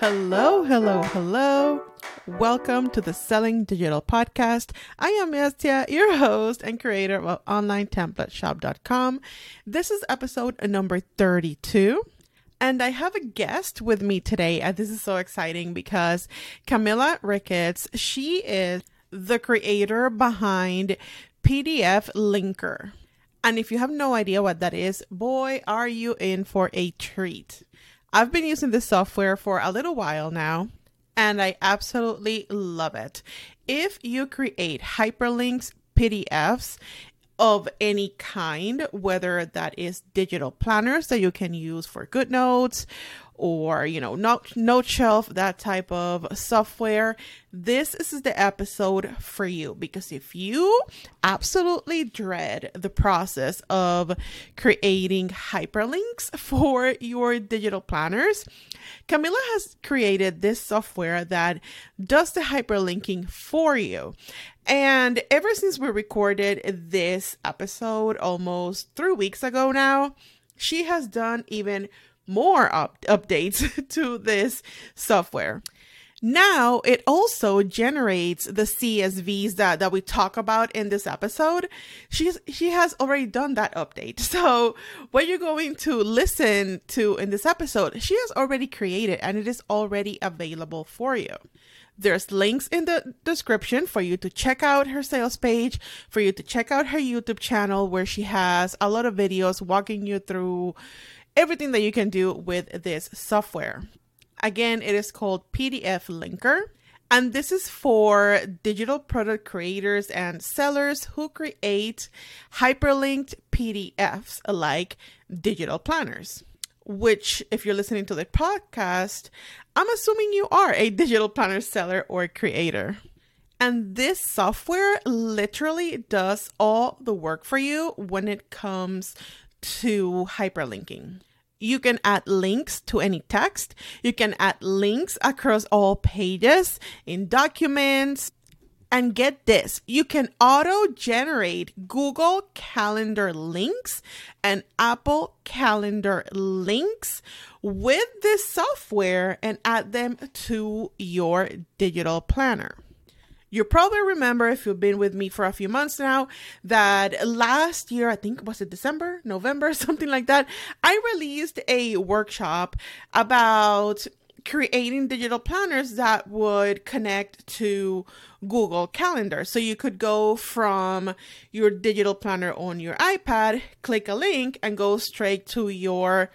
Hello, hello, hello. Welcome to the Selling Digital Podcast. I am Estia, your host and creator of OnlineTemplateShop.com. This is episode number 32. And I have a guest with me today. And this is so exciting because Camilla Rickets, she is the creator behind PDF Linkr. And if you have no idea what that is, boy, are you in for a treat. I've been using this software for a little while now, and I absolutely love it. If you create hyperlinks, PDFs, of any kind, whether that is digital planners that you can use for GoodNotes or you know not Noteshelf that type of software this is the episode for you. Because if you absolutely dread the process of creating hyperlinks for your digital planners camilla has created this software that does the hyperlinking for you. And ever since we recorded this episode almost three weeks ago now she has done even more up- updates to this software. Now it also generates the CSVs that, that we talk about in this episode. She's she has already done that update. So what you're going to listen to in this episode, she has already created and it is already available for you. There's links in the description for you to check out her sales page, for you to check out her YouTube channel where she has a lot of videos walking you through everything that you can do with this software. Again, it is called PDF Linkr. And this is for digital product creators and sellers who create hyperlinked PDFs like digital planners. Which, if you're listening to the podcast, I'm assuming you are a digital planner seller or creator. And this software literally does all the work for you when it comes to hyperlinking. You can add links to any text. You can add links across all pages in documents. And get this, you can auto generate Google Calendar links and Apple Calendar links with this software and add them to your digital planner. You probably remember if you've been with me for a few months now that last year, I think was it December, November, something like that, I released a workshop about creating digital planners that would connect to Google Calendar. So you could go from your digital planner on your iPad, click a link, and go straight to your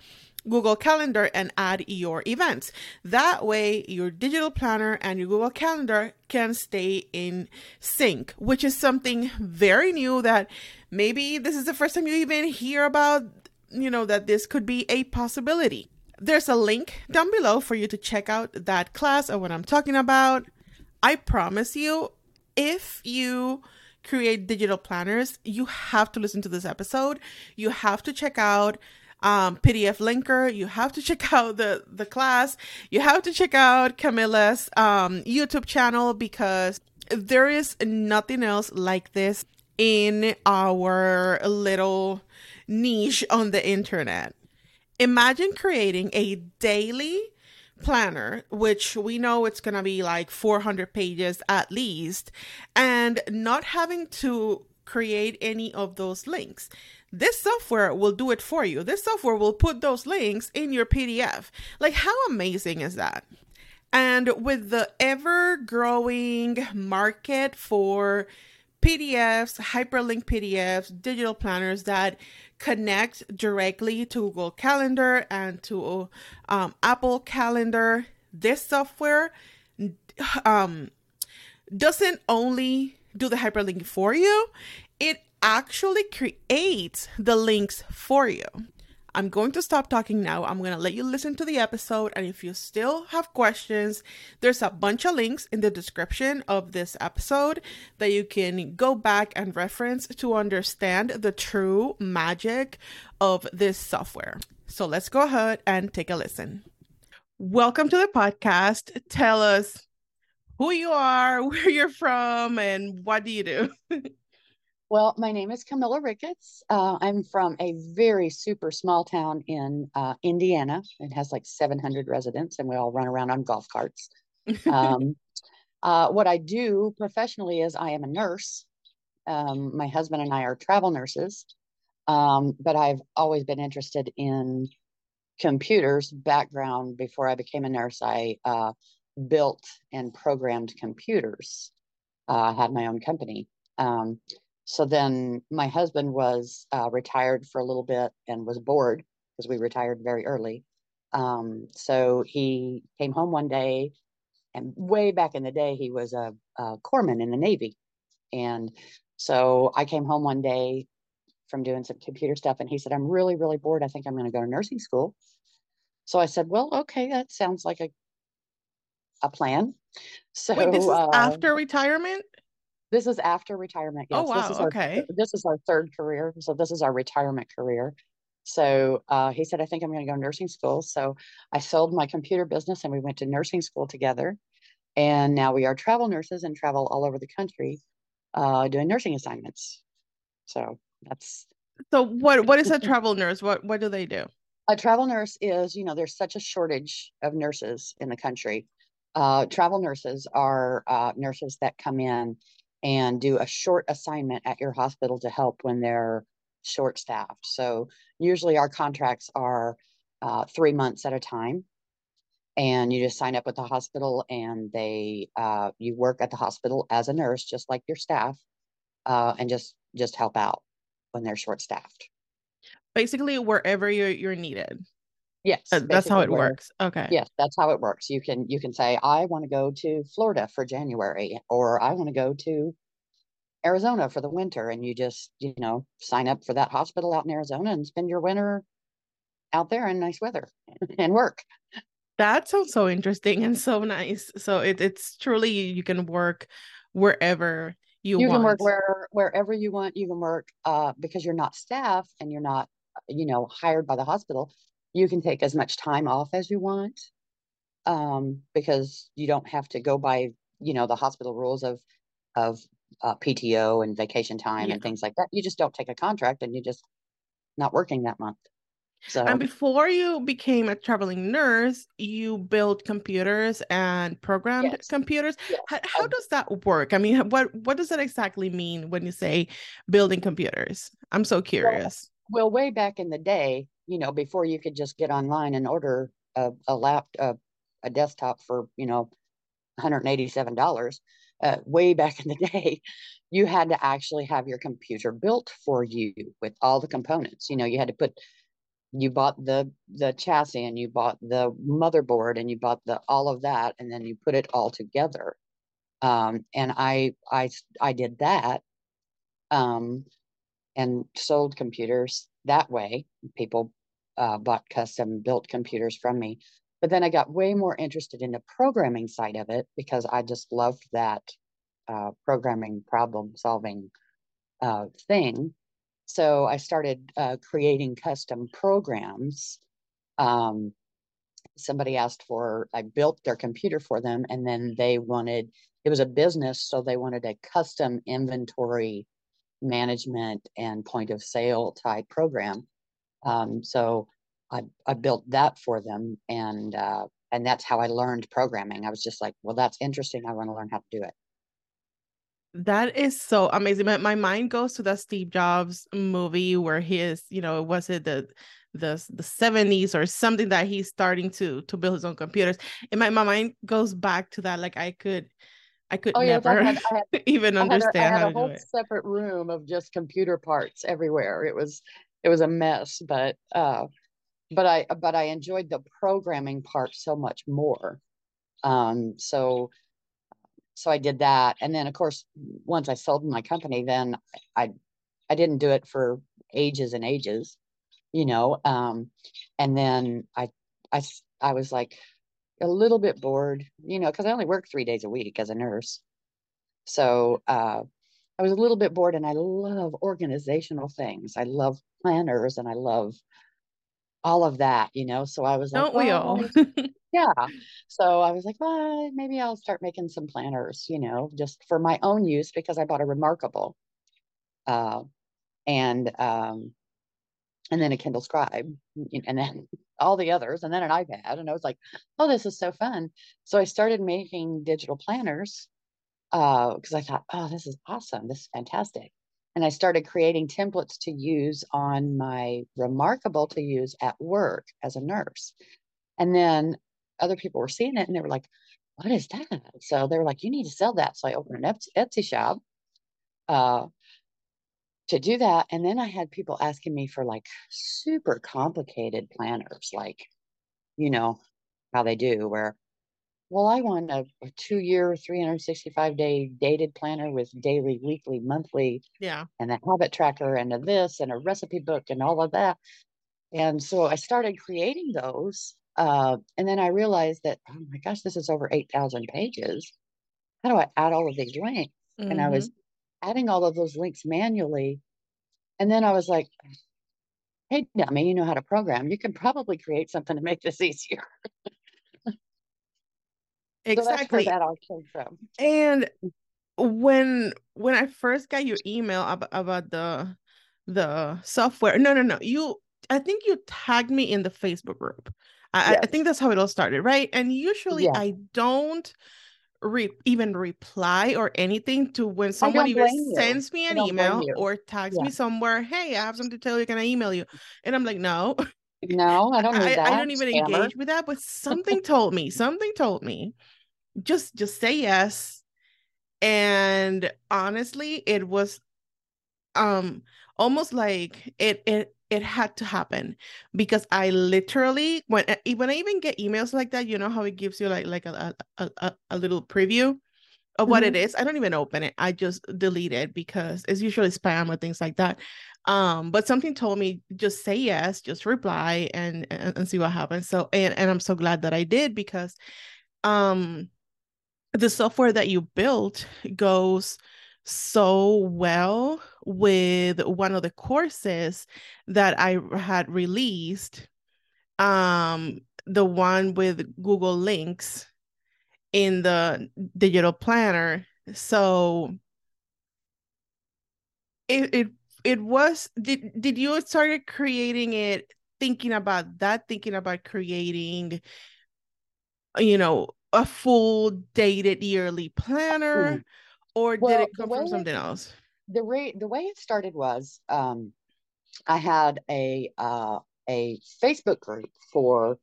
Google Calendar and add your events. That way, your digital planner and your Google Calendar can stay in sync, which is something very new that maybe this is the first time you even hear about, you know, that this could be a possibility. There's a link down below for you to check out that class or what I'm talking about. I promise you, if you create digital planners, you have to listen to this episode. You have to check out um, PDF Linkr. You have to check out the the class. You have to check out Camilla's um, YouTube channel because there is nothing else like this in our little niche on the internet. Imagine creating a daily planner, which we know it's going to be like 400 pages at least, and not having to create any of those links. This software will do it for you. This software will put those links in your PDF. Like, how amazing is that? And with the ever growing market for PDFs, hyperlink PDFs, digital planners that connect directly to Google Calendar and to um, Apple Calendar, this software um, doesn't only do the hyperlink for you, it actually creates the links for you. I'm going to stop talking now. I'm going to let you listen to the episode. And if you still have questions, there's a bunch of links in the description of this episode that you can go back and reference to understand the true magic of this software. So let's go ahead and take a listen. Welcome to the podcast. Tell us who you are, where you're from, and what do you do? Well, my name is Camilla Rickets. Uh, I'm from a very super small town in uh, Indiana. It has like 700 residents, and we all run around on golf carts. Um, uh, what I do professionally is I am a nurse. Um, my husband and I are travel nurses, um, but I've always been interested in computers background before I became a nurse. I uh, built and programmed computers. Uh, I had my own company. Um, so then my husband was uh, retired for a little bit and was bored because we retired very early. Um, so he came home one day, and way back in the day, he was a, a corpsman in the Navy. And so I came home one day from doing some computer stuff, and he said, I'm really, really bored. I think I'm going to go to nursing school. So I said, Well, okay, that sounds like a a plan. So Wait, this is uh, after retirement? This is after retirement. Oh, Yes, wow. this is our Okay. this is our third career. So this is our retirement career. So uh, he said, I think I'm going to go to nursing school. So I sold my computer business and we went to nursing school together. And now we are travel nurses and travel all over the country uh, doing nursing assignments. So that's So what what is a travel nurse? What what do they do? a travel nurse is, you know, there's such a shortage of nurses in the country. Uh, travel nurses are uh, nurses that come in and do a short assignment at your hospital to help when they're short staffed. So usually our contracts are uh, three months at a time. And you just sign up with the hospital and they uh, you work at the hospital as a nurse, just like your staff, uh, and just just help out when they're short staffed. Basically, wherever you're you're needed. Yes, Uh, That's how it works. Okay. Yes, that's how it works. You can you can say I want to go to Florida for January or I want to go to Arizona for the winter and you just, you know, sign up for that hospital out in Arizona and spend your winter out there in nice weather and work. That sounds so interesting and so nice. So it, it's truly you can work wherever you want. You can work where wherever you want. You can work uh because you're not staff and you're not, you know, hired by the hospital. You can take as much time off as you want um, because you don't have to go by, you know, the hospital rules of of uh, PTO and vacation time Yeah. and things like that. You just don't take a contract and you're just not working that month. So And before you became a traveling nurse, you built computers and programmed yes, computers. yes. How, how does that work? I mean, what what does that exactly mean when you say building computers? I'm so well, curious. well, way back in the day, you know, before you could just get online and order a, a lap a, a desktop for, you know, $187, uh, way back in the day, you had to actually have your computer built for you with all the components. You know, you had to put you bought the the chassis and you bought the motherboard and you bought the all of that and then you put it all together um and i i i did that um and sold computers that way people uh, bought custom built computers from me but then i got way more interested in the programming side of it because i just loved that uh, programming problem solving uh, thing so I started uh, creating custom programs. Um, somebody asked for, I built their computer for them, and then they wanted, it was a business, so they wanted a custom inventory management and point of sale type program. Um, so I, I built that for them, and uh, and that's how I learned programming. I was just like, well, that's interesting. I want to learn how to do it. That is so amazing. My, my mind goes to the Steve Jobs movie where he is, you know, was it the the the 70s or something that he's starting to to build his own computers. And my, my mind goes back to that. Like I could I could Oh yes, I had I had even understand. I had a, I had how a whole separate room of just computer parts everywhere. It was it was a mess, but uh, but I but I enjoyed the programming part so much more. Um, so so I did that, and then of course once I sold my company, then I I didn't do it for ages and ages, you know. Um, and then I I I was like a little bit bored, you know, because I only work three days a week as a nurse. So uh, I was a little bit bored and I love organizational things. I love planners and I love all of that, you know. So I was like, Don't we well, all? yeah. So I was like, well, maybe I'll start making some planners, you know, just for my own use because I bought a Remarkable. uh, and um, and then a Kindle Scribe, and then all the others, and then an iPad. And I was like, oh, this is so fun. So I started making digital planners because uh, I thought, oh, this is awesome. This is fantastic. And I started creating templates to use on my Remarkable to use at work as a nurse. And then other people were seeing it and they were like, what is that? So they were like, you need to sell that. So I opened an Etsy shop uh, to do that. And then I had people asking me for like super complicated planners, like, you know, how they do, where, well, I want a, a two year, 365 day dated planner with daily, weekly, monthly, yeah, and a habit tracker and a this and a recipe book and all of that. And so I started creating those. Uh, and then I realized that, oh my gosh, this is over 8,000 pages. How do I add all of these links? Mm-hmm. And I was mm-hmm. Adding all of those links manually. And then I was like, hey, dummy, you know how to program. You can probably create something to make this easier. exactly. So that all came from. And when when I first got your email about, about the the software, no, no, no, you I think you tagged me in the Facebook group. I, yes. I think that's how it all started, right? And usually yeah. I don't re- even reply or anything to when someone even sends me an email or tags yeah. me somewhere. Hey, I have something to tell you. Can I email you? And I'm like, no. No, I don't I, I, don't even engage with that. But something told me, something told me, just just say yes. And honestly, it was um almost like it it it had to happen because I literally when eh, when I even get emails like that, you know how it gives you like like a a, a, a little preview of what mm-hmm. it is. I don't even open it. I just delete it because it's usually spam or things like that. Um, but something told me just say yes, just reply and and, and see what happens. So and and I'm so glad that I did because um the software that you built goes so well with one of the courses that I had released, um, the one with Google Links in the digital planner. So it it it was did did you started creating it thinking about that thinking about creating you know a full dated yearly planner? mm or well, did it come from something it, else? The way the way it started was um, I had a uh, a Facebook group for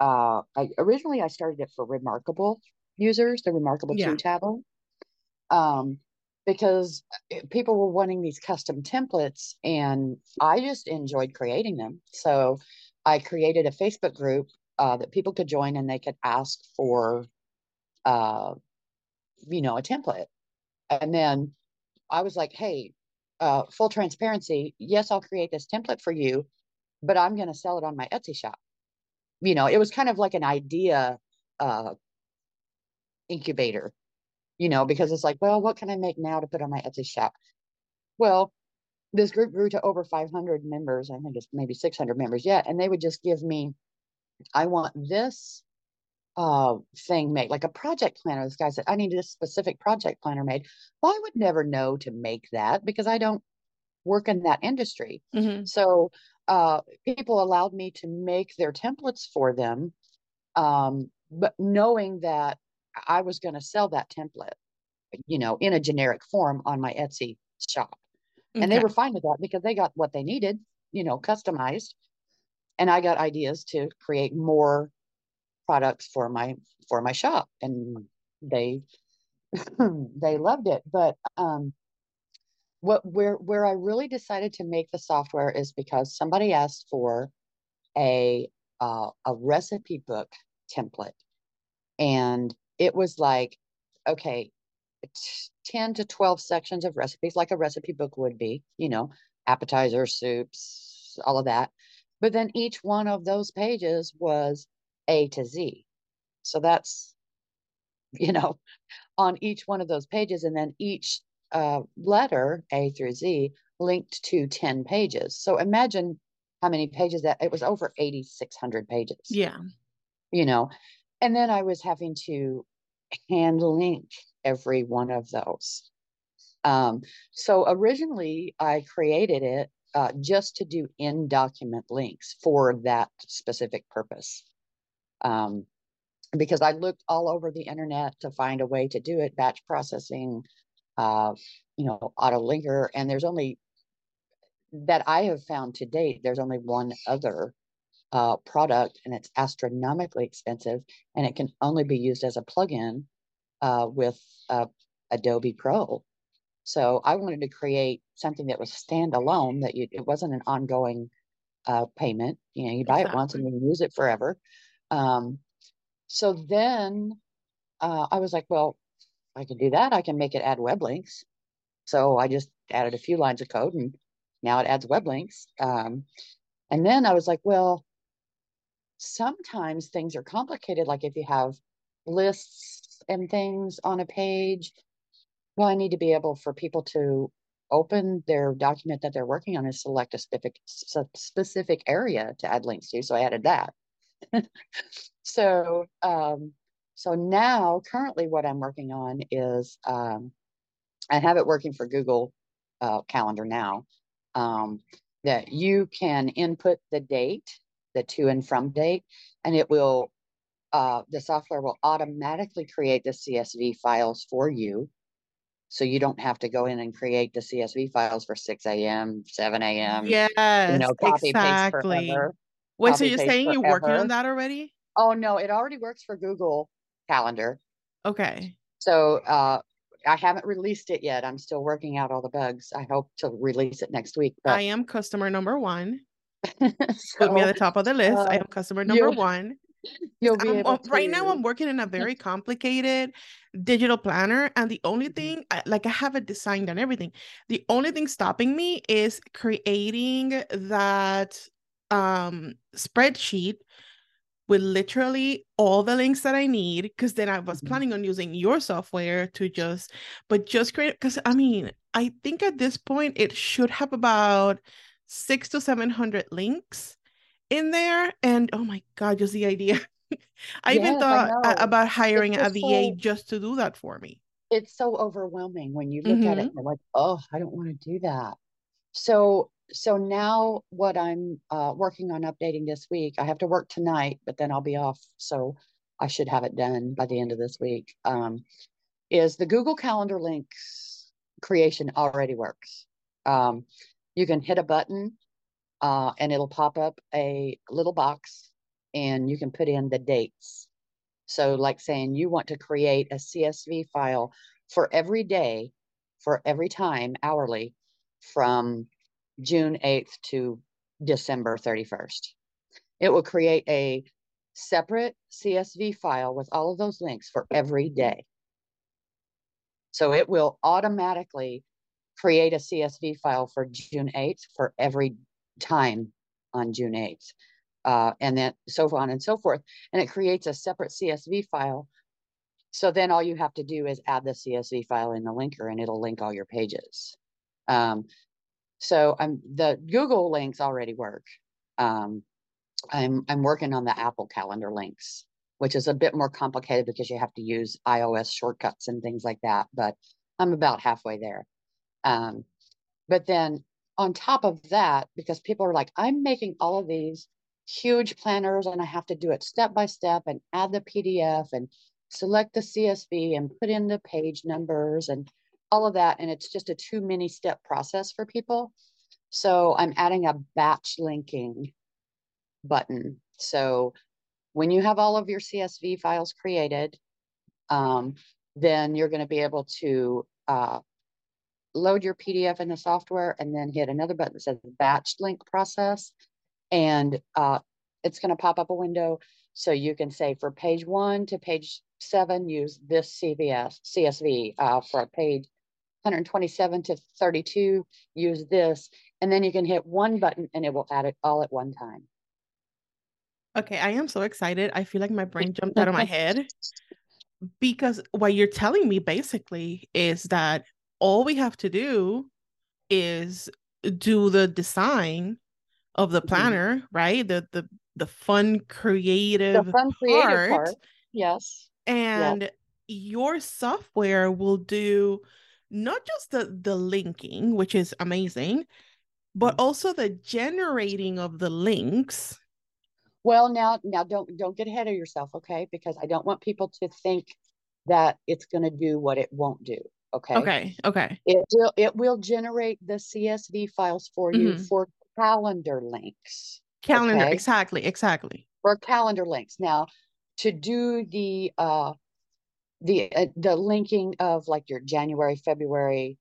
uh, I originally I started it for Remarkable users, the Remarkable yeah. Tablet, um, because people were wanting these custom templates, and I just enjoyed creating them. So I created a Facebook group uh, that people could join, and they could ask for, uh, you know, a template. And then I was like, hey, uh, full transparency, yes, I'll create this template for you, but I'm going to sell it on my Etsy shop. You know, it was kind of like an idea uh, incubator, you know, because it's like, well, what can I make now to put on my Etsy shop? Well, this group grew to over 500 members. I think it's maybe 600 members yet. And they would just give me, I want this uh, thing made, like a project planner. This guy said, I need this specific project planner made. Well, I would never know to make that because I don't work in that industry. Mm-hmm. So uh, people allowed me to make their templates for them, um, but knowing that I was going to sell that template, you know, in a generic form on my Etsy shop. Okay. And they were fine with that because they got what they needed, you know, customized. And I got ideas to create more products for my for my shop and they they loved it. But um what where where I really decided to make the software is because somebody asked for a uh, a recipe book template. And it was like okay 10 to 12 sections of recipes like a recipe book would be you know appetizer soups all of that. But then each one of those pages was a to Z. So that's, you know, on each one of those pages, and then each uh, letter, A through Z, linked to 10 pages. So imagine how many pages that it was over 8,600 pages. Yeah. You know, and then I was having to hand link every one of those. Um, so originally I created it uh, just to do in document links for that specific purpose. Um, because I looked all over the internet to find a way to do it, batch processing, uh, you know, auto linker, and there's only that I have found to date, there's only one other uh, product and it's astronomically expensive and it can only be used as a plugin uh, with uh, Adobe Pro. So I wanted to create something that was standalone that you, it wasn't an ongoing uh, payment. You know, you buy exactly. it once and you use it forever. Um, so then uh, I was like, well, I can do that. I can make it add web links. So I just added a few lines of code and now it adds web links. Um, and then I was like, well, sometimes things are complicated. Like if you have lists and things on a page, well, I need to be able for people to open their document that they're working on and select a specific specific area to add links to. So I added that. so um, so now currently what I'm working on is um, I have it working for Google uh, Calendar now um, that you can input the date, the to and from date, and it will, uh, the software will automatically create the CSV files for you. So you don't have to go in and create the CSV files for 6 a.m., 7 a.m. Yes, you know, copy exactly. paste forever. Wait, so you're saying forever. you're working on that already? Oh no, it already works for Google Calendar. Okay. So uh, I haven't released it yet. I'm still working out all the bugs. I hope to release it next week. But... I am customer number one. so, Put me at the top of the list. Uh, I am customer number one. You'll be to... right now. I'm working in a very complicated digital planner, and the only mm-hmm. thing, like I have it designed and everything. The only thing stopping me is creating that um spreadsheet with literally all the links that I need because then I was mm-hmm. planning on using your software to just but just create because I mean I think at this point it should have about six to seven hundred links in there and oh my god just the idea I yes, even thought I about hiring a VA so, just to do that for me it's so overwhelming when you look mm-hmm. at it mm-hmm. and you're like oh I don't want to do that so so now what I'm uh, working on updating this week, I have to work tonight, but then I'll be off. So I should have it done by the end of this week. Um, is the Google Calendar links creation already works. Um, you can hit a button uh, and it'll pop up a little box and you can put in the dates. So, like saying you want to create a CSV file for every day, for every time, hourly, from June 8th to December 31st. It will create a separate CSV file with all of those links for every day. So it will automatically create a CSV file for June 8th for every time on June 8th. Uh, and then so on and so forth. And it creates a separate CSV file. So then all you have to do is add the CSV file in the linker and it'll link all your pages. Um, so I'm the Google links already work. Um, I'm I'm working on the Apple Calendar links, which is a bit more complicated because you have to use iOS shortcuts and things like that. But I'm about halfway there. Um, but then on top of that, because people are like, I'm making all of these huge planners and I have to do it step by step and add the PDF and select the CSV and put in the page numbers and all of that. And it's just a too many step process for people. So I'm adding a batch linking button. So when you have all of your CSV files created, um, then you're going to be able to uh, load your PDF in the software and then hit another button that says batch link process. And uh, it's going to pop up a window. So you can say for page one to page seven, use this CVS, CSV. Uh, for page 127 to 32, use this, and then you can hit one button and it will add it all at one time. Okay, I am so excited. I feel like my brain jumped out of my head because what you're telling me basically is that all we have to do is do the design of the mm-hmm. planner, mm-hmm. right? The the the fun creative, the fun creative part. part. Yes. And yes. your software will do not just the the linking, which is amazing, but Mhm. also the generating of the links. Well, now, now don't don't get ahead of yourself, okay? Because I don't want people to think that it's going to do what it won't do. Okay. Okay. Okay. It will it will generate the CSV files for you Mhm. for calendar links. Calendar. Okay. Exactly. Exactly. For calendar links. Now, to do the uh the uh, the linking of like your January, February,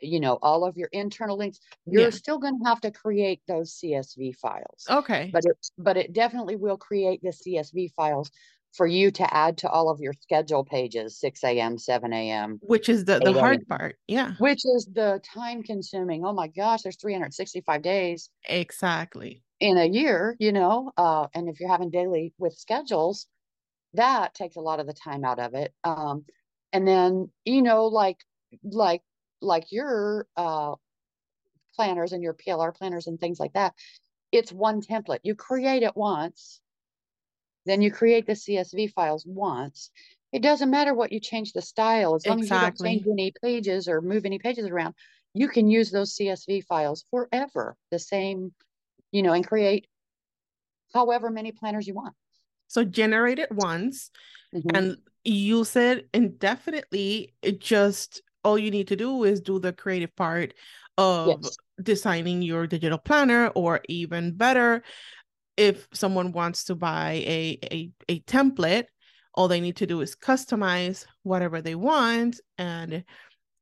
you know, all of your internal links, you're Yeah. still going to have to create those CSV files. Okay. But it but it definitely will create the CSV files for you to add to all of your schedule pages, 6 a.m., 7 a.m., Which is the the hard part. Yeah. which is the time consuming. Oh my gosh, there's 365 days Exactly. in a year, you know. Uh, and if you're having daily with schedules, that takes a lot of the time out of it. Um, and then, you know, like like like your uh planners and your PLR planners and things like that, it's one template. You create it once, then you create the CSV files once. It doesn't matter what you change the style, as long as you don't change any pages or move any pages around, you can use those CSV files forever, the same, you know, and create however many planners you want. So generate it once Mhm. and use it indefinitely. It just all you need to do is do the creative part of Yes. designing your digital planner, or even better, if someone wants to buy a, a, a template, all they need to do is customize whatever they want and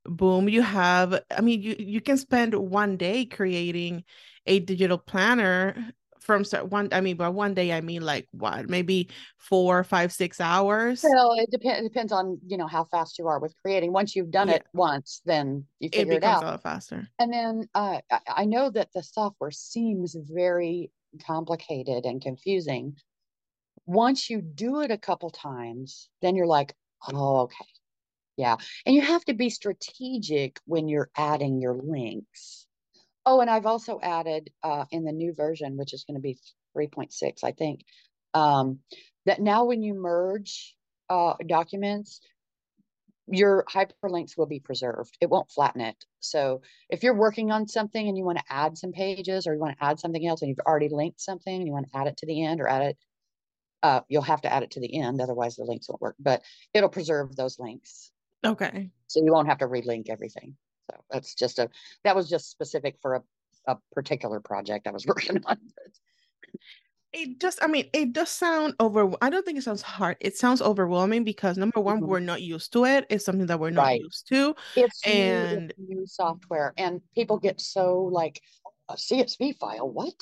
boom, you have I mean you you can spend one day creating a digital planner from one I mean by one day I mean like what maybe four, five, six hours. Well, it depends. It depends on you know how fast you are with creating. Once you've done Yeah. it once, then you It figure it, becomes out. a lot faster. And then uh, I, I know that the software seems very complicated and confusing. Once you do it a couple times, then you're like, oh, okay, yeah. And you have to be strategic when you're adding your links. Oh, and I've also added uh, in the new version, which is going to be 3.6, I think, um, that now when you merge uh, documents, your hyperlinks will be preserved. It won't flatten it. So if you're working on something and you want to add some pages or you want to add something else and you've already linked something and you want to add it to the end or add it, uh, you'll have to add it to the end. Otherwise the links won't work, but it'll preserve those links. Okay. So you won't have to relink everything. So that's just a, that was just specific for a, a particular project I was working on. It just, I mean, it does sound over. I don't think it sounds hard. It sounds overwhelming because number one, Mhm. we're not used to it. It's something that we're not Right. used to. It's new, And it's new software and people get so like a CSV file, what?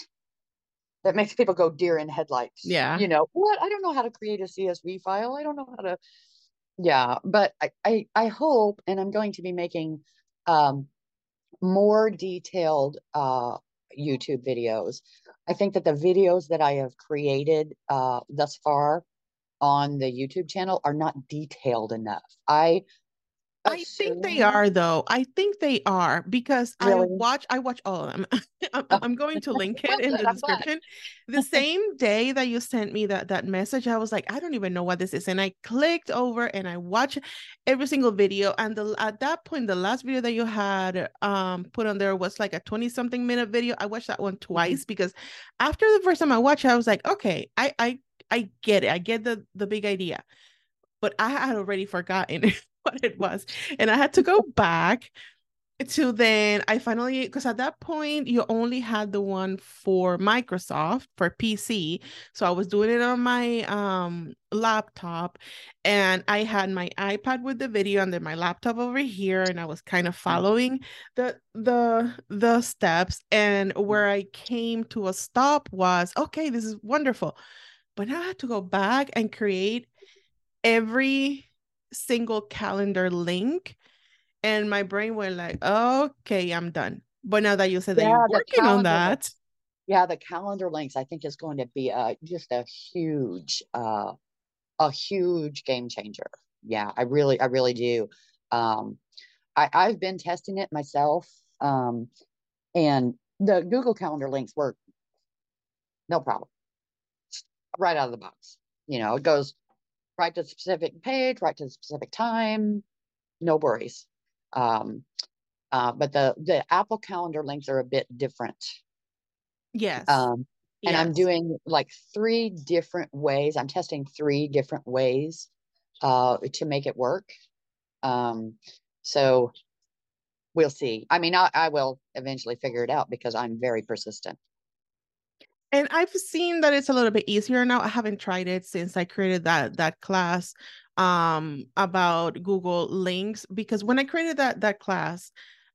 That makes people go deer in headlights. Yeah. You know, what? I don't know how to create a CSV file. I don't know how to yeah, but I, I, I hope, and I'm going to be making um, more detailed uh, YouTube videos. I think that the videos that I have created uh, thus far on the YouTube channel are not detailed enough. I I think they are though. I think they are because I watch I watch all of them. I'm, Oh. I'm going to link it in the description. The same day that you sent me that that message, I was like, I don't even know what this is, and I clicked over and I watched every single video. And the at that point, the last video that you had um put on there was like a 20 something minute video. I watched that one Mm-hmm. twice because after the first time I watched it, I was like, okay, I I I get it. I get the the big idea but I had already forgotten what it was. And I had to go back to then I finally because at that point you only had the one for Microsoft for PC. So I was doing it on my um laptop and I had my iPad with the video and then my laptop over here and I was kind of following the the the steps and where I came to a stop was okay this is wonderful. But now I had to go back and create every single calendar link and my brain went like okay i'm done but now that you said that Yeah, you're the working on calendar that Yeah, the calendar links I think is going to be a just a huge uh a huge game changer. Yeah, I really I really do. Um I I've been testing it myself um and the Google Calendar links work no problem. Right out of the box. You know, it goes right to the specific page, right to the specific time, no worries. Um, uh, but the the Apple Calendar links are a bit different. Yes. Um, and yes. I'm doing like three different ways. I'm testing three different ways uh, to make it work. Um, so we'll see. I mean, I, I will eventually figure it out because I'm very persistent. And I've seen that it's a little bit easier now. I haven't tried it since I created that that class um about Google links because when I created that that class,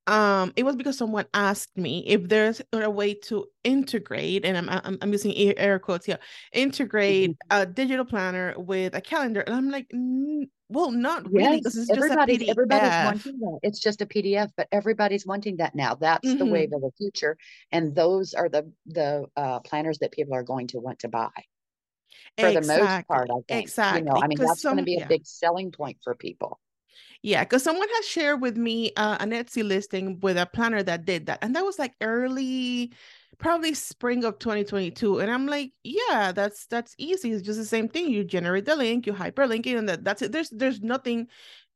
um it was because someone asked me if there's a way to integrate and i'm i'm, I'm using air quotes here integrate mm-hmm. a digital planner with a calendar and i'm like well not really this is everybody's, just a PDF. everybody's wanting that it's just a pdf but everybody's wanting that now that's mm-hmm. the wave of the future and those are the the uh, planners that people are going to want to buy for exactly. the most part i think exactly you know i mean that's going to be a yeah. big selling point for people yeah, because someone has shared with me uh, an Etsy listing with a planner that did that, and that was like early, probably spring of 2022. And I'm like, yeah, that's that's easy. It's just the same thing. You generate the link, you hyperlink it, and that, that's it. There's there's nothing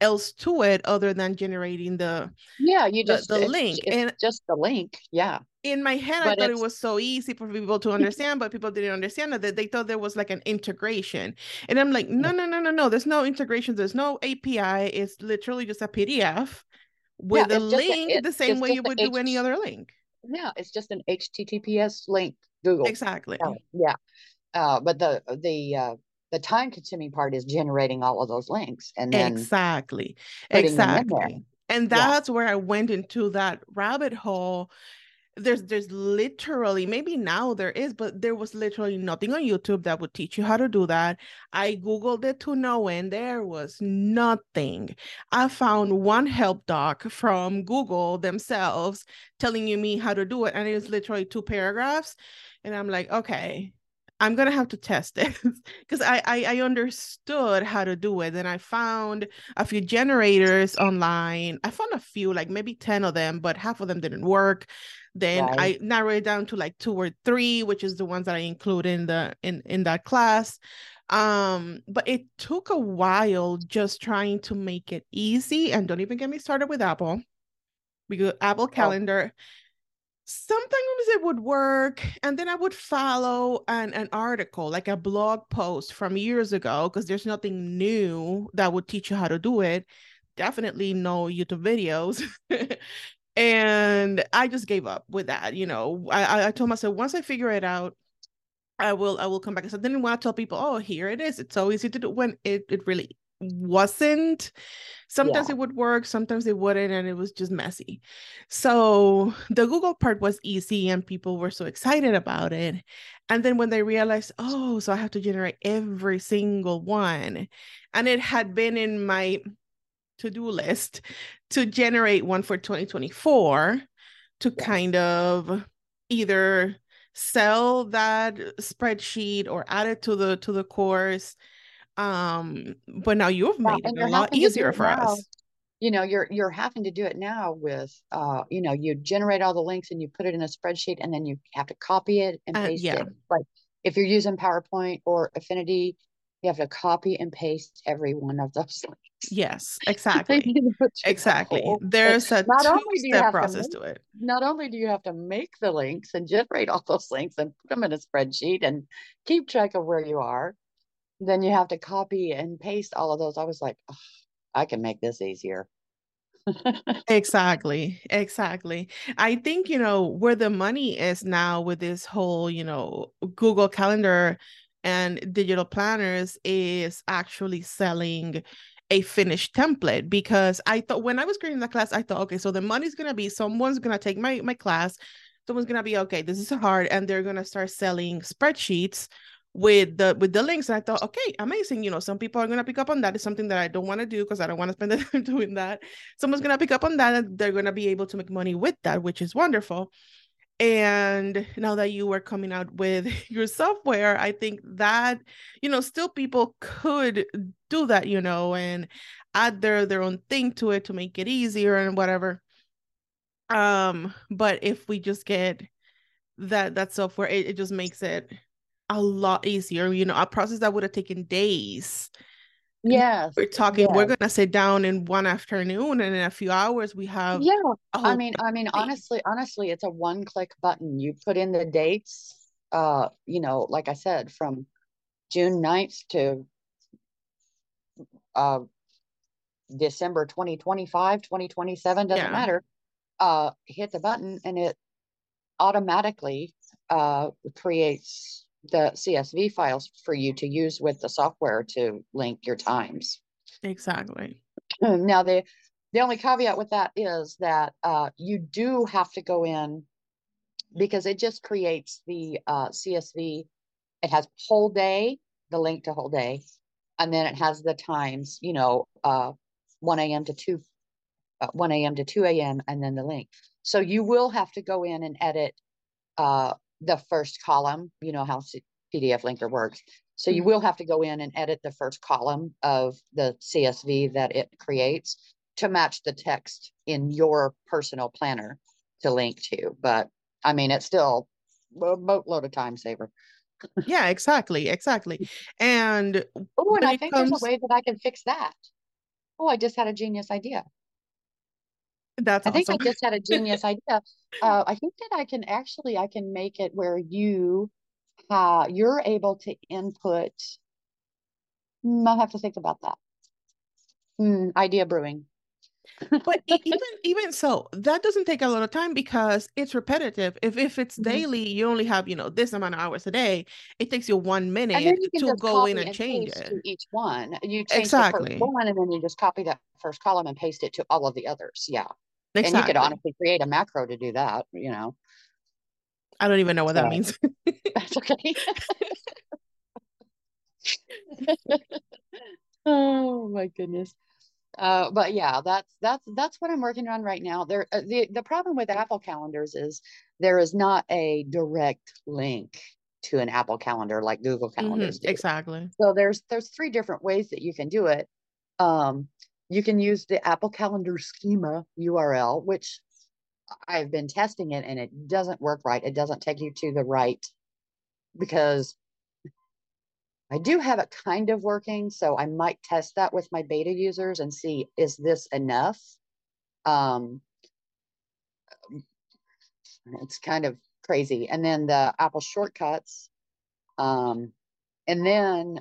else to it other than generating the yeah you just the, the link. it's and just the link yeah. in my head but i thought it was so easy for people to understand but people didn't understand that they thought there was like an integration. And i'm like no no no no no there's no integration there's no api it's literally just a pdf with yeah, a link a, it, the same way you would H- do any other link. Yeah it's just an https link google. Exactly. Yeah. Uh, but the the uh, the time consuming part is generating all of those links and then exactly exactly and that's yeah. where i went into that rabbit hole. There's there's literally maybe now there is but there was literally nothing on youtube that would teach you how to do that. I googled it to no end. There was nothing. I found one help doc from google themselves telling you me how to do it and it was literally two paragraphs and i'm like okay I'm gonna have to test it because I, I, I understood how to do it. And I found a few generators online. I found a few, like maybe 10 of them, but half of them didn't work. Then right. I narrowed it down to like two or three, which is the ones that I include in the in in that class. Um, but it took a while just trying to make it easy. And don't even get me started with Apple We because Apple oh. Calendar. Oh sometimes it would work and then i would follow an, an article like a blog post from years ago because there's nothing new that would teach you how to do it. Definitely no youtube videos. And i just gave up with that you know i i told myself once i figure it out i will i will come back. So i didn't want to tell people oh here it is. It's so easy to do when it, it really wasn't sometimes yeah. it would work sometimes it wouldn't and it was just messy so the google part was easy and people were so excited about it and then when they realized oh so i have to generate every single one and it had been in my to-do list to generate one for 2024 to yeah. kind of either sell that spreadsheet or add it to the to the course um but now you've made it a lot easier for now. us. You know you're you're having to do it now with uh you know you generate all the links and you put it in a spreadsheet and then you have to copy it and uh, paste yeah. it. Like if you're using powerpoint or affinity you have to copy and paste every one of those links. Yes exactly. exactly. there's a not only do you have process to, make, to it. not only do you have to make the links and generate all those links and put them in a spreadsheet and keep track of where you are then you have to copy and paste all of those. I was like, oh, I can make this easier. exactly exactly i think you know where the money is now with this whole you know google calendar and digital planners is actually selling a finished template because i thought when i was creating the class i thought okay so the money's to be someone's to take my my class someone's to be okay this is hard and they're to start selling spreadsheets with the with the links and i thought okay amazing you know some people are going to pick up on that it's something that i don't want to do because i don't want to spend the time doing that. Someone's going to pick up on that and they're going to be able to make money with that which is wonderful. And now that you were coming out with your software i think that you know still people could do that you know and add their their own thing to it to make it easier and whatever. Um but if we just get that that software it, it just makes it a lot easier. You know, a process that would have taken days Yes. We're talking, yes. we're gonna sit down in one afternoon and in a few hours we have Yeah. I mean, I mean, honestly, honestly, it's a one click button. You put in the dates, uh, you know, like I said, from June 9th to uh December 2025, 2027, doesn't Yeah, matter. Uh, hit the button and it automatically uh creates the CSV files for you to use with the software to link your times. exactly. Now, the the only caveat with that is that uh, you do have to go in because it just creates the uh, CSV. It has whole day, the link to whole day, and then it has the times, you know, uh, 1 a.m. to 2, uh, 1 a.m. to 2 a.m., and then the link. So you will have to go in and edit uh, the first column. You know how PDF Linkr works. So you Mhm. will have to go in and edit the first column of the CSV that it creates to match the text in your personal planner to link to. But I mean, it's still a boatload of time saver. Yeah, exactly, exactly. And Oh, and I think there's a way that I can fix that. Oh, I just had a genius idea. That's I think I just had a genius idea. Uh, I think that I can actually I can make it where you uh, you're able to input. Hmm, I'll have to think about that. Hmm, idea brewing. But even even so, that doesn't take a lot of time because it's repetitive. If if it's Mhm. daily, you only have, you know, this amount of hours a day. It takes you one minute you to go in and and change it. to each one. You change the first Exactly. one and then you just copy that first column and paste it to all of the others. Yeah. And you could honestly create a macro to do that, you know. I don't even know what that means. that's okay. Oh my goodness. Uh, but yeah, that's that's that's what I'm working on right now. There, uh, the the problem with Apple calendars is there is not a direct link to an Apple calendar like Google Mhm, calendars do. exactly. So there's there's three different ways that you can do it. Um, you can use the Apple Calendar schema URL, which I've been testing it and it doesn't work right. It doesn't take you to the right because I do have it kind of working, so I might test that with my beta users and see is this enough. Um, it's kind of crazy. And then the Apple shortcuts, um, and then,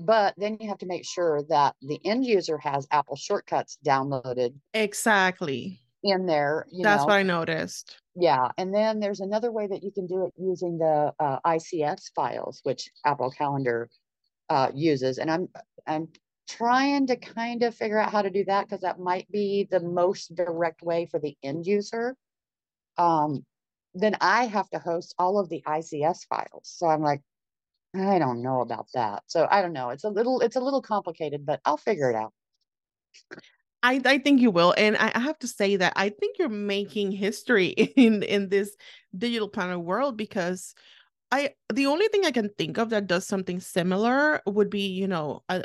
but then you have to make sure that the end user has Apple shortcuts downloaded Exactly. in there. You That's know, what I noticed. yeah. And then there's another way that you can do it using the uh, ICS files, which Apple Calendar uh, uses. And I'm I'm trying to kind of figure out how to do that because that might be the most direct way for the end user. Um, then I have to host all of the ICS files. So I'm like, I don't know about that. So I don't know. It's a little it's a little complicated, but I'll figure it out. I I think you will, and I, I have to say that I think you're making history in in this digital planner world because I the only thing I can think of that does something similar would be, you know, uh,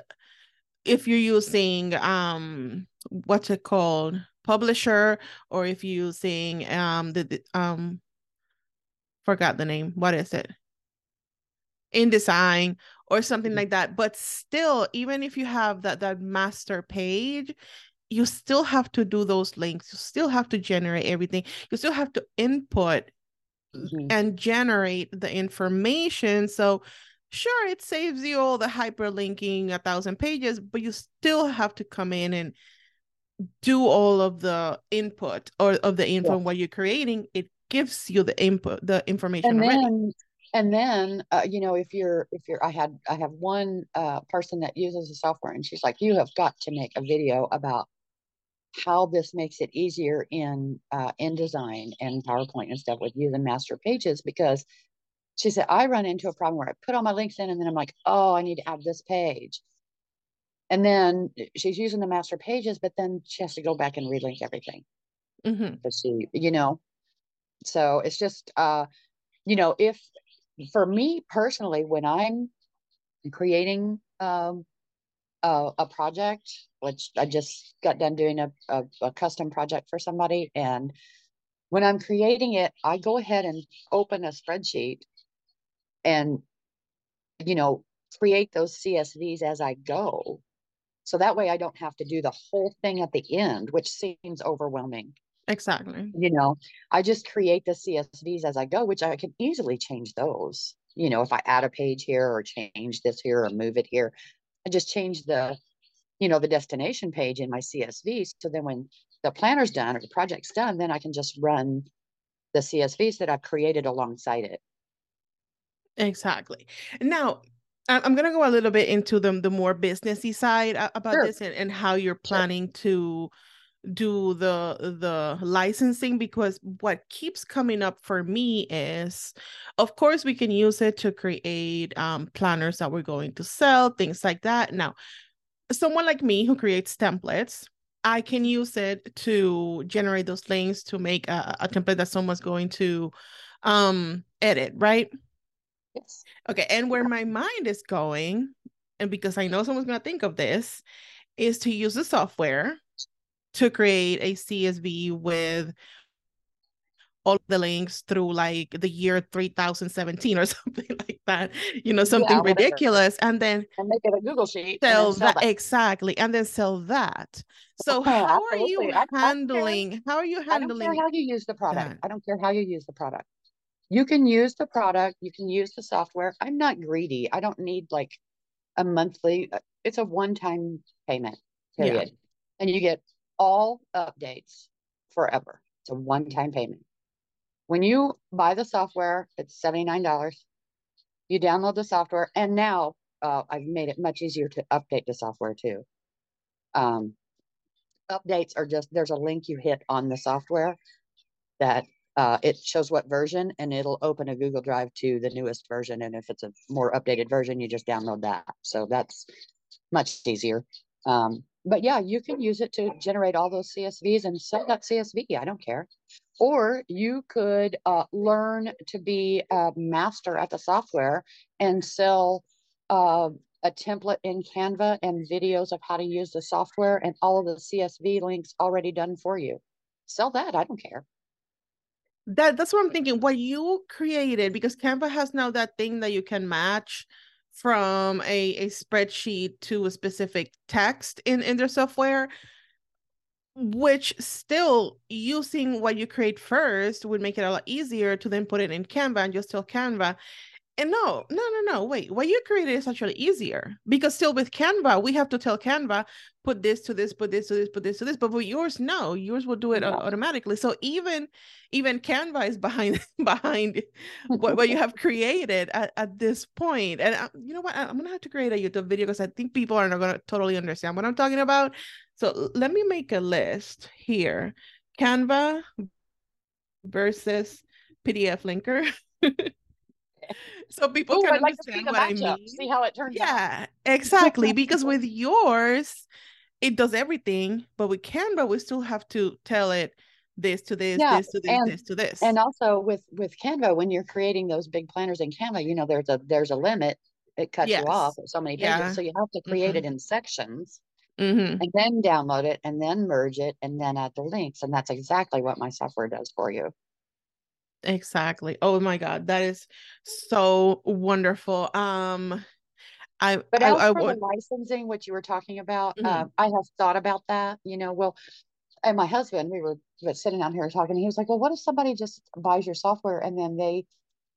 if you're using um what's it called publisher or if you're using um the, the um forgot the name what is it InDesign or something Mhm. like that but still even if you have that that master page you still have to do those links you still have to generate everything you still have to input Mhm. and generate the information so sure it saves you all the hyperlinking a thousand pages but you still have to come in and do all of the input or of the info Yeah. what you're creating it gives you the input the information And already then and then uh, you know if you're if you're I had I have one uh, person that uses the software and she's like you have got to make a video about how this makes it easier in uh, InDesign and PowerPoint and stuff with using master pages because she said I run into a problem where I put all my links in and then I'm like, oh, I need to add this page. And then she's using the master pages, but then she has to go back and relink everything. Mhm. But she, you know, so it's just uh, you know, if for me personally, when I'm creating um a, a project, which I just got done doing a, a, a custom project for somebody. And when I'm creating it, I go ahead and open a spreadsheet and, you know, create those CSVs as I go. So that way I don't have to do the whole thing at the end, which seems overwhelming. Exactly. You know, I just create the CSVs as I go, which I can easily change those. You know, if I add a page here or change this here or move it here, I just change the, you know, the destination page in my CSV. So then when the planner's done or the project's done, then I can just run the CSVs that I've created alongside it. Exactly. Now, I'm going to go a little bit into the, the more businessy side about sure. this and, and how you're planning sure. to do the the licensing because what keeps coming up for me is of course we can use it to create um, planners that we're going to sell things like that now someone like me who creates templates I can use it to generate those links to make a, a template that someone's going to um, edit, right? Yes. Okay. And where my mind is going, and because I know someone's going to think of this, is to use the software to create a CSV with all the links through like the year 3017 or something like that you know something yeah, ridiculous and then and make it a google sheet sell, that, that, exactly and then sell that. So oh, how are you handling how are you handling I don't care how you use the product. that? i don't care how you use the product. You can use the product you can use the software. I'm not greedy. I don't need like a monthly uh, it's a one-time payment period. Yeah. and you get all updates forever it's a one-time payment when you buy the software, it's $79. You download the software, and now uh, I've made it much easier to update the software too. Um, updates are just there's a link you hit on the software that uh, it shows what version and it'll open a Google Drive to the newest version. And if it's a more updated version, you just download that. So that's much easier. Um, but yeah, you can use it to generate all those CSVs and sell that CSV. I don't care. Or you could uh, learn to be a master at the software and sell uh, a template in Canva and videos of how to use the software and all of the CSV links already done for you. Sell that. I don't care. That that's what I'm thinking. What you created, because Canva has now that thing that you can match from a, a spreadsheet to a specific text in, in their software which still using what you create first would make it a lot easier to then put it in Canva and just tell Canva. And no, no, no, no, wait, what you created is actually easier because still with Canva, we have to tell Canva, put this to this, put this to this, put this to this. But with yours, no, yours will do it yeah. automatically. So even even Canva is behind behind what, what you have created at, at this point. And I, uh, you know what? I'm gonna have to create a YouTube video because I think people are not gonna totally understand what I'm talking about. So let me make a list here. Canva versus PDF Linkr. so people Ooh, can I'd understand like what I mean. See how it turns yeah, out. Yeah, exactly. because with yours, it does everything, but with Canva, we still have to tell it this to this, yeah, this to this, and, this to this. And also with with Canva, when you're creating those big planners in Canva, you know there's a there's a limit. It cuts yes. you off so many pages, yeah. so you have to create mm-hmm. it in sections. Mm-hmm. and then download it and then merge it and then add the links and that's exactly what my software does for you exactly oh my god that is so wonderful um I, but as I, I, for the licensing, what you were talking about, mm-hmm. uh, I have thought about that. You know, well, and my husband, we were sitting down here talking. he was like, "Well, what if somebody just buys your software and then they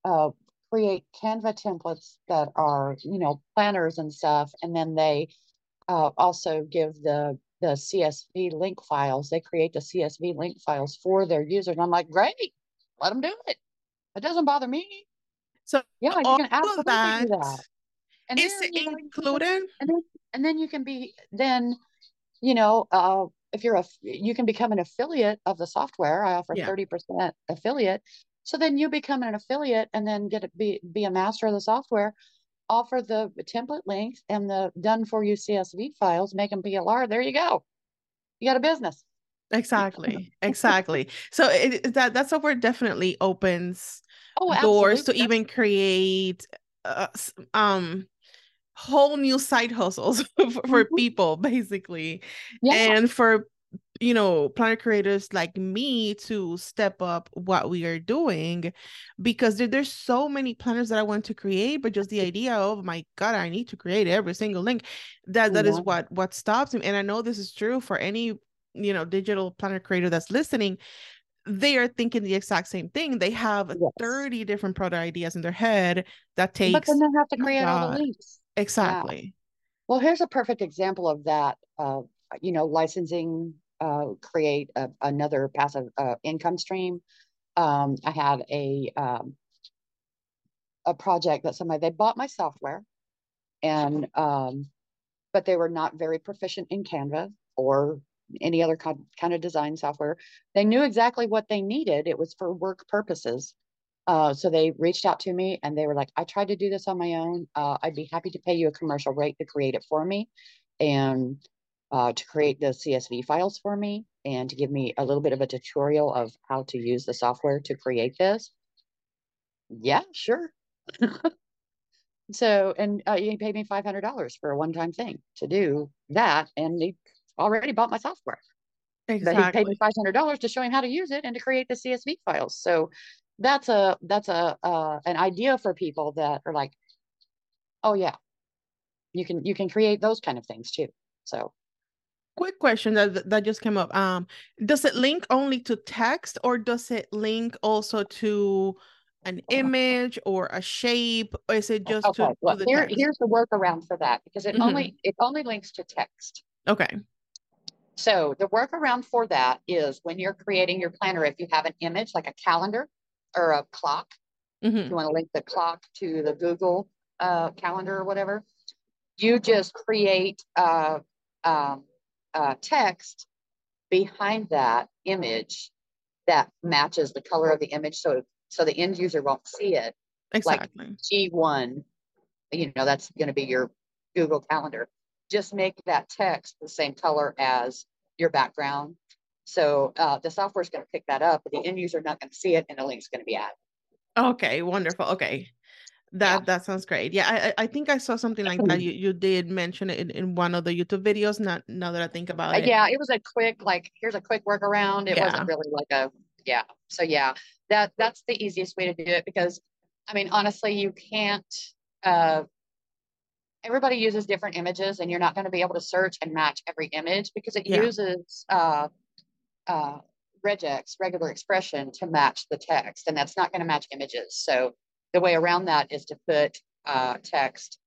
uh, create Canva templates that are, you know, planners and stuff, and then they uh, also give the the CSV link files. They create the CSV link files for their users. And I'm like, great, let them do it. It doesn't bother me. So yeah, you can absolutely that, do that. And is then, it included? and then and then you can be then, you know, uh, if you're a you can become an affiliate of the software. I offer thirty yeah. percent affiliate. So then you become an affiliate and then get to be be a master of the software offer the template links and the done for you CSV files, make them PLR. There you go. You got a business. Exactly. exactly. So it, that that software definitely opens oh, doors to even create uh, um whole new side hustles for, for mm-hmm. people basically yeah. and for you know planner creators like me to step up what we are doing because there, there's so many planners that i want to create but just the idea of my god i need to create every single link that that yeah. is what what stops me and i know this is true for any you know digital planner creator that's listening they are thinking the exact same thing they have yes. 30 different product ideas in their head that takes but then they have to create all the links exactly yeah. well here's a perfect example of that uh, you know licensing uh, create a, another passive uh, income stream. Um, I had a um, a project that somebody they bought my software, and um, but they were not very proficient in Canva or any other kind, of design software. They knew exactly what they needed. It was for work purposes. Uh, so they reached out to me and they were like, I tried to do this on my own. Uh, I'd be happy to pay you a commercial rate to create it for me. And uh, to create the CSV files for me and to give me a little bit of a tutorial of how to use the software to create this. Yeah, sure. so, and uh, he paid me $500 for a one-time thing to do that. And he already bought my software. Exactly. But he paid me $500 to show him how to use it and to create the CSV files. So that's a, that's a, uh, an idea for people that are like, oh yeah, you can, you can create those kind of things too. So quick question that that just came up um does it link only to text or does it link also to an image or a shape or is it just okay. to, well, to the here, here's the workaround for that because it mm-hmm. only it only links to text okay so the workaround for that is when you're creating your planner if you have an image like a calendar or a clock mm-hmm. you want to link the clock to the google uh, calendar or whatever you just create uh, um, uh, text behind that image that matches the color of the image so so the end user won't see it. Exactly. Like g1 you know that's going to be your google calendar just make that text the same color as your background so uh, the software is going to pick that up but the end user not going to see it and the link's going to be added okay wonderful okay that yeah. that sounds great. Yeah, I I think I saw something like that. You you did mention it in, in one of the YouTube videos. Not now that I think about uh, it. Yeah, it was a quick like here's a quick workaround. It yeah. wasn't really like a yeah. So yeah, that that's the easiest way to do it because I mean honestly you can't uh everybody uses different images and you're not going to be able to search and match every image because it yeah. uses uh uh regex regular expression to match the text and that's not going to match images. So the way around that is to put uh, text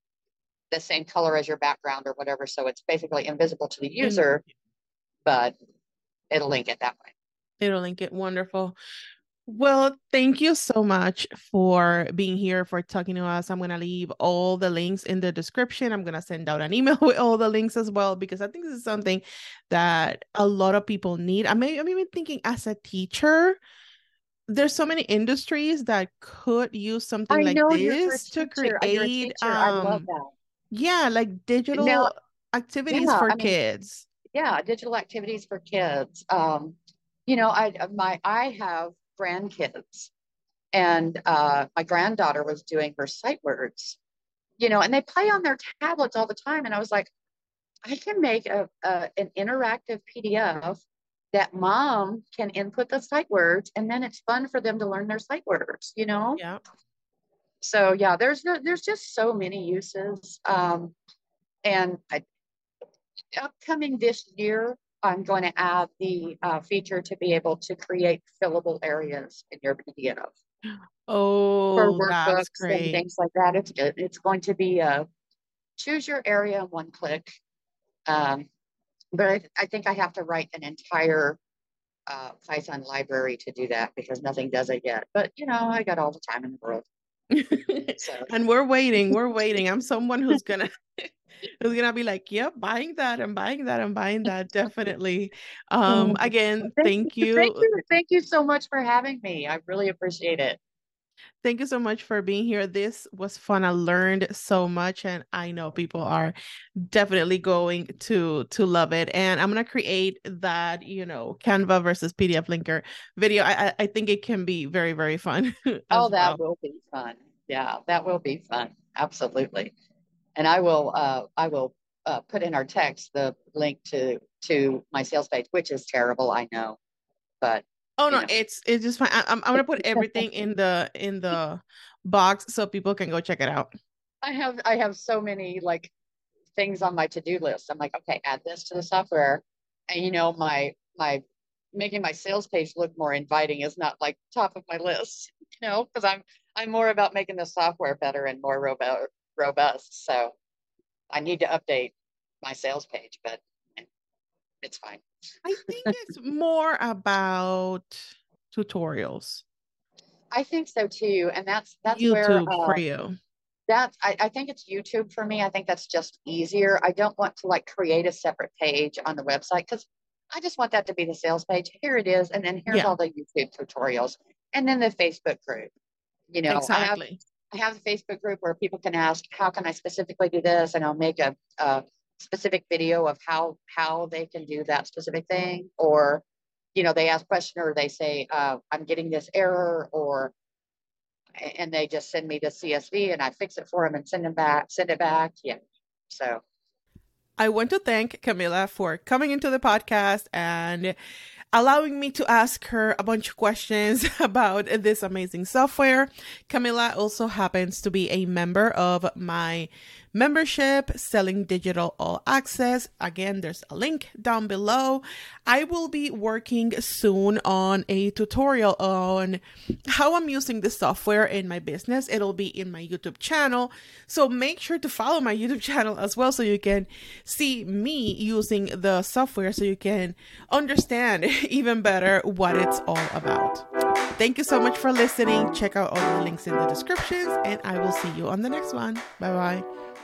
the same color as your background or whatever. So it's basically invisible to the mm-hmm. user, but it'll link it that way. It'll link it. Wonderful. Well, thank you so much for being here, for talking to us. I'm going to leave all the links in the description. I'm going to send out an email with all the links as well, because I think this is something that a lot of people need. I may, I'm even thinking as a teacher, there's so many industries that could use something I like this to create um yeah like digital now, activities yeah, for I mean, kids yeah digital activities for kids um you know i my i have grandkids. And uh my granddaughter was doing her sight words you know and they play on their tablets all the time. And i was like i can make a, a an interactive pdf that mom can input the sight words and then it's fun for them to learn their sight words you know? Yeah. So yeah there's no, there's just so many uses um, and I, upcoming this year i'm going to add the uh, feature to be able to create fillable areas in your pdf oh for workbooks and things like that it's it's going to be a choose your area in one click um, but I, I think I have to write an entire uh, Python library to do that because nothing does it yet. But you know, I got all the time in the world. so. and we're waiting. We're waiting. I'm someone who's gonna who's gonna be like, "Yep, buying that. I'm buying that. I'm buying that. Definitely." Um, oh, again, thank, thank you. Thank you. Thank you so much for having me. I really appreciate it. Thank you so much for being here. This was fun. I learned so much and I know people are definitely going to to love it. And I'm going to create that, you know, Canva versus PDF Linkr video. I I think it can be very very fun. oh, that well. will be fun. Yeah, that will be fun. Absolutely. And I will uh I will uh, put in our text the link to to my sales page, which is terrible, I know. But Oh no, know. it's it's just fine. I, I'm I'm gonna put everything in the in the box so people can go check it out. I have I have so many like things on my to-do list. I'm like, okay, add this to the software. And you know, my my making my sales page look more inviting is not like top of my list, you know, because I'm I'm more about making the software better and more robust robust. So I need to update my sales page, but it's fine. I think it's more about tutorials. I think so too, and that's that's YouTube where uh, for you. That's I, I think it's YouTube for me. I think that's just easier. I don't want to like create a separate page on the website because I just want that to be the sales page. Here it is, and then here's Yeah. all the YouTube tutorials, and then the Facebook group. You know, exactly. I have a Facebook group where people can ask, how can I specifically do this, and I'll make a, a specific video of how how they can do that specific thing, or you know, they ask question or they say, uh, I'm getting this error, or and they just send me the CSV and I fix it for them and send them back, send it back. Yeah. So I want to thank Camilla for coming into the podcast and allowing me to ask her a bunch of questions about this amazing software. Camilla also happens to be a member of my membership, Selling Digital All Access. Again, there's a link down below. I will be working soon on a tutorial on how I'm using the software in my business. It'll be in my YouTube channel. So make sure to follow my YouTube channel as well so you can see me using the software so you can understand even better what it's all about. Thank you so much for listening. Check out all the links in the descriptions, and I will see you on the next one. Bye bye.